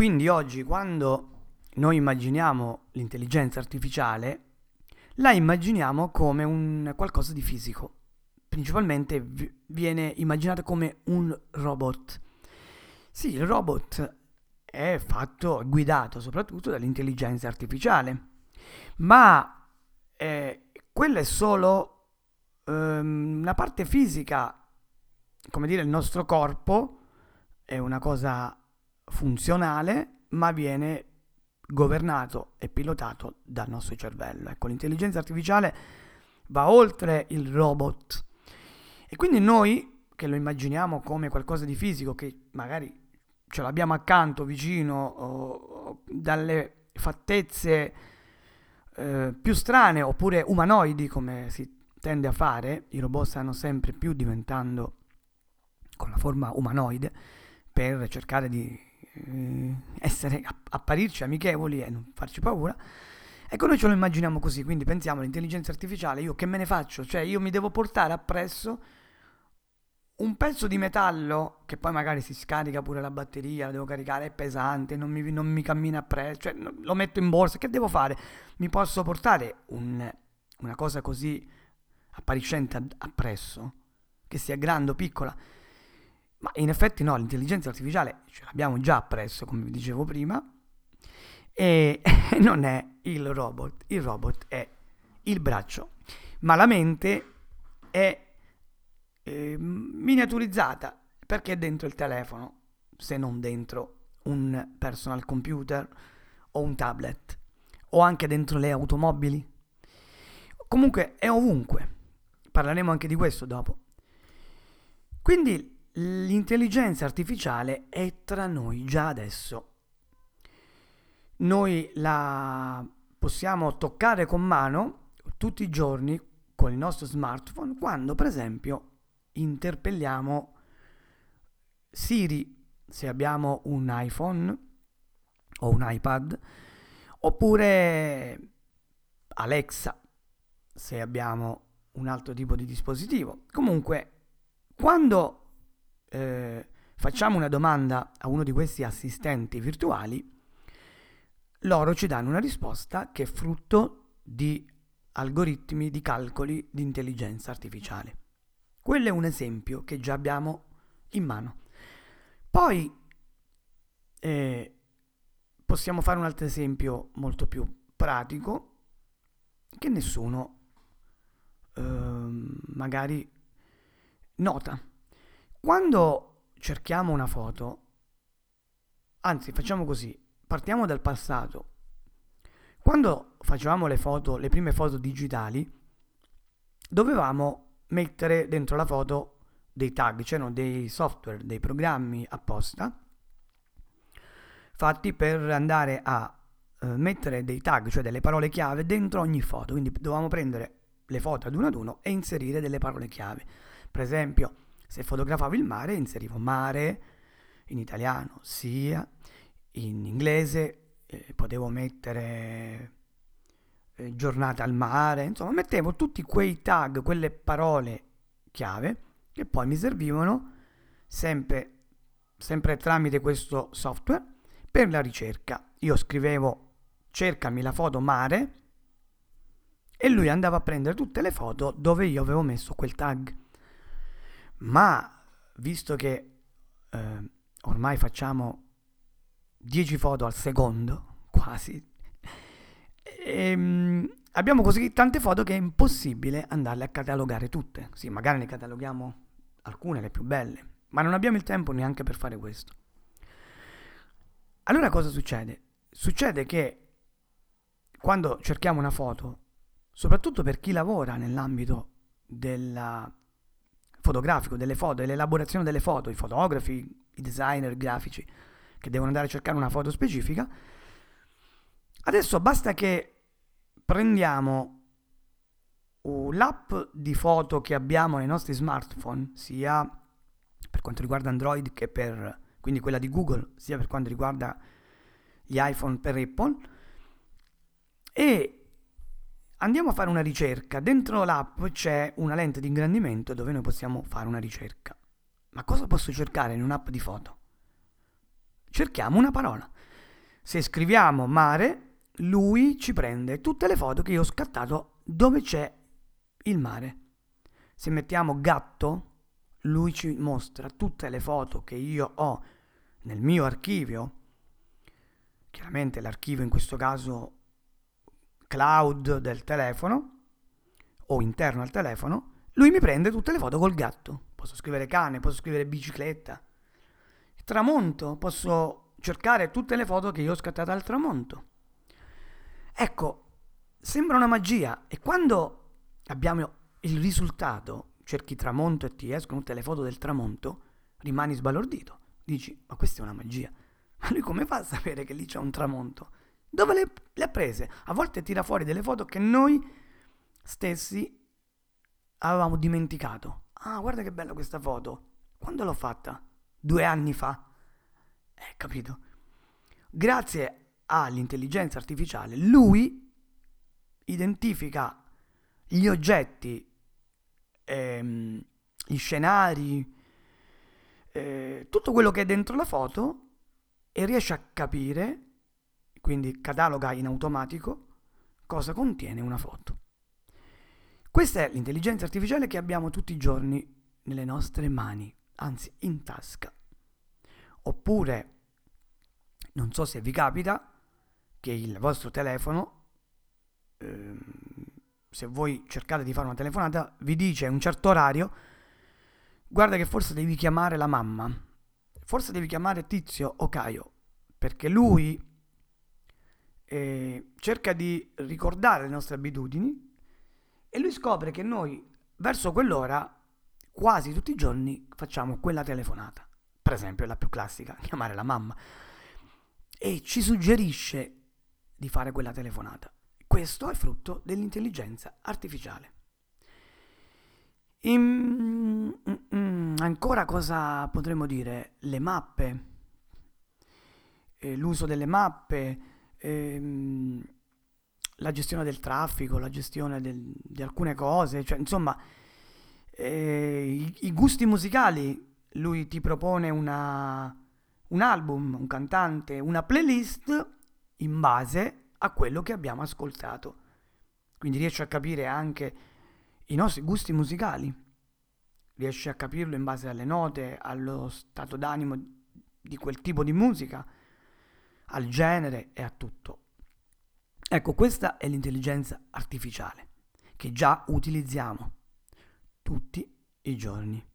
Quindi oggi quando noi immaginiamo l'intelligenza artificiale, la immaginiamo come un qualcosa di fisico. Principalmente viene immaginata come un robot. Sì, il robot è fatto, guidato soprattutto dall'intelligenza artificiale, ma eh, quella è solo ehm, una parte fisica, come dire, il nostro corpo è una cosa funzionale, ma viene governato e pilotato dal nostro cervello. Ecco, l'intelligenza artificiale va oltre il robot. E quindi noi, che lo immaginiamo come qualcosa di fisico, che magari ce l'abbiamo accanto, vicino, o, o dalle fattezze eh, più strane oppure umanoidi, come si tende a fare, i robot stanno sempre più diventando con la forma umanoide per cercare di eh, essere, apparirci amichevoli e non farci paura. Ecco, noi ce lo immaginiamo così, quindi pensiamo all'intelligenza artificiale, io che me ne faccio? Cioè, io mi devo portare appresso un pezzo di metallo che poi magari si scarica pure la batteria, la devo caricare, è pesante, non mi, non mi cammina appresso, cioè lo metto in borsa, che devo fare? Mi posso portare un, una cosa così appariscente appresso, che sia grande o piccola? Ma in effetti no, l'intelligenza artificiale ce l'abbiamo già appresso, come vi dicevo prima, e non è il robot, il robot è il braccio, ma la mente è eh, miniaturizzata perché è dentro il telefono, se non dentro un personal computer o un tablet, o anche dentro le automobili. Comunque è ovunque, parleremo anche di questo dopo. Quindi L'intelligenza artificiale è tra noi già adesso. Noi la possiamo toccare con mano tutti i giorni con il nostro smartphone quando per esempio interpelliamo Siri se abbiamo un iPhone o un iPad oppure Alexa se abbiamo un altro tipo di dispositivo. Comunque, quando eh, facciamo una domanda a uno di questi assistenti virtuali, loro ci danno una risposta che è frutto di algoritmi di calcoli di intelligenza artificiale. Quello è un esempio che già abbiamo in mano. Poi eh, possiamo fare un altro esempio molto più pratico che nessuno eh, magari nota. Quando cerchiamo una foto, anzi facciamo così, partiamo dal passato. Quando facevamo le foto, le prime foto digitali, dovevamo mettere dentro la foto dei tag, c'erano dei software, dei programmi apposta fatti per andare a eh, mettere dei tag, cioè delle parole chiave dentro ogni foto. Quindi dovevamo prendere le foto ad uno ad uno e inserire delle parole chiave. Per esempio, se fotografavo il mare inserivo mare in italiano, sia in inglese, eh, potevo mettere eh, giornata al mare, insomma mettevo tutti quei tag, quelle parole chiave che poi mi servivano sempre, sempre tramite questo software per la ricerca. Io scrivevo cercami la foto mare e lui andava a prendere tutte le foto dove io avevo messo quel tag ma visto che eh, ormai facciamo 10 foto al secondo, quasi, ehm, abbiamo così tante foto che è impossibile andarle a catalogare tutte. Sì, magari ne cataloghiamo alcune, le più belle, ma non abbiamo il tempo neanche per fare questo. Allora cosa succede? Succede che quando cerchiamo una foto, soprattutto per chi lavora nell'ambito della fotografico, delle foto, dell'elaborazione delle foto, i fotografi, i designer grafici che devono andare a cercare una foto specifica. Adesso basta che prendiamo l'app di foto che abbiamo nei nostri smartphone, sia per quanto riguarda Android che per quindi quella di Google, sia per quanto riguarda gli iPhone per Apple e Andiamo a fare una ricerca. Dentro l'app c'è una lente di ingrandimento dove noi possiamo fare una ricerca. Ma cosa posso cercare in un'app di foto? Cerchiamo una parola. Se scriviamo mare, lui ci prende tutte le foto che io ho scattato dove c'è il mare. Se mettiamo gatto, lui ci mostra tutte le foto che io ho nel mio archivio. Chiaramente l'archivio in questo caso cloud del telefono o interno al telefono, lui mi prende tutte le foto col gatto. Posso scrivere cane, posso scrivere bicicletta. tramonto, posso cercare tutte le foto che io ho scattato al tramonto. Ecco, sembra una magia e quando abbiamo il risultato, cerchi tramonto e ti escono tutte le foto del tramonto, rimani sbalordito. Dici, ma questa è una magia. Ma lui come fa a sapere che lì c'è un tramonto? Dove le, le ha prese? A volte tira fuori delle foto che noi stessi avevamo dimenticato. Ah, guarda che bella questa foto. Quando l'ho fatta? Due anni fa. Eh, capito? Grazie all'intelligenza artificiale, lui identifica gli oggetti, ehm, gli scenari, eh, tutto quello che è dentro la foto e riesce a capire, quindi cataloga in automatico, cosa contiene una foto. Questa è l'intelligenza artificiale che abbiamo tutti i giorni nelle nostre mani, anzi in tasca. Oppure, non so se vi capita, che il vostro telefono, ehm, se voi cercate di fare una telefonata, vi dice a un certo orario, guarda che forse devi chiamare la mamma, forse devi chiamare Tizio o Caio, perché lui eh, cerca di ricordare le nostre abitudini e lui scopre che noi verso quell'ora quasi tutti i giorni facciamo quella telefonata. Per esempio, la più classica, chiamare la mamma. E ci suggerisce di fare quella telefonata. Questo è frutto dell'intelligenza artificiale. In, mm, mm, ancora cosa potremmo dire? Le mappe, eh, l'uso delle mappe, ehm, la gestione del traffico, la gestione del, di alcune cose, cioè insomma eh, i, i, gusti musicali, lui ti propone una, un album, un cantante, una playlist in base a quello che abbiamo ascoltato. Quindi riesce a capire anche i nostri gusti musicali, riesce a capirlo in base alle note, allo stato d'animo di quel tipo di musica, al genere e a tutto. Ecco, questa è l'intelligenza artificiale che già utilizziamo tutti i giorni.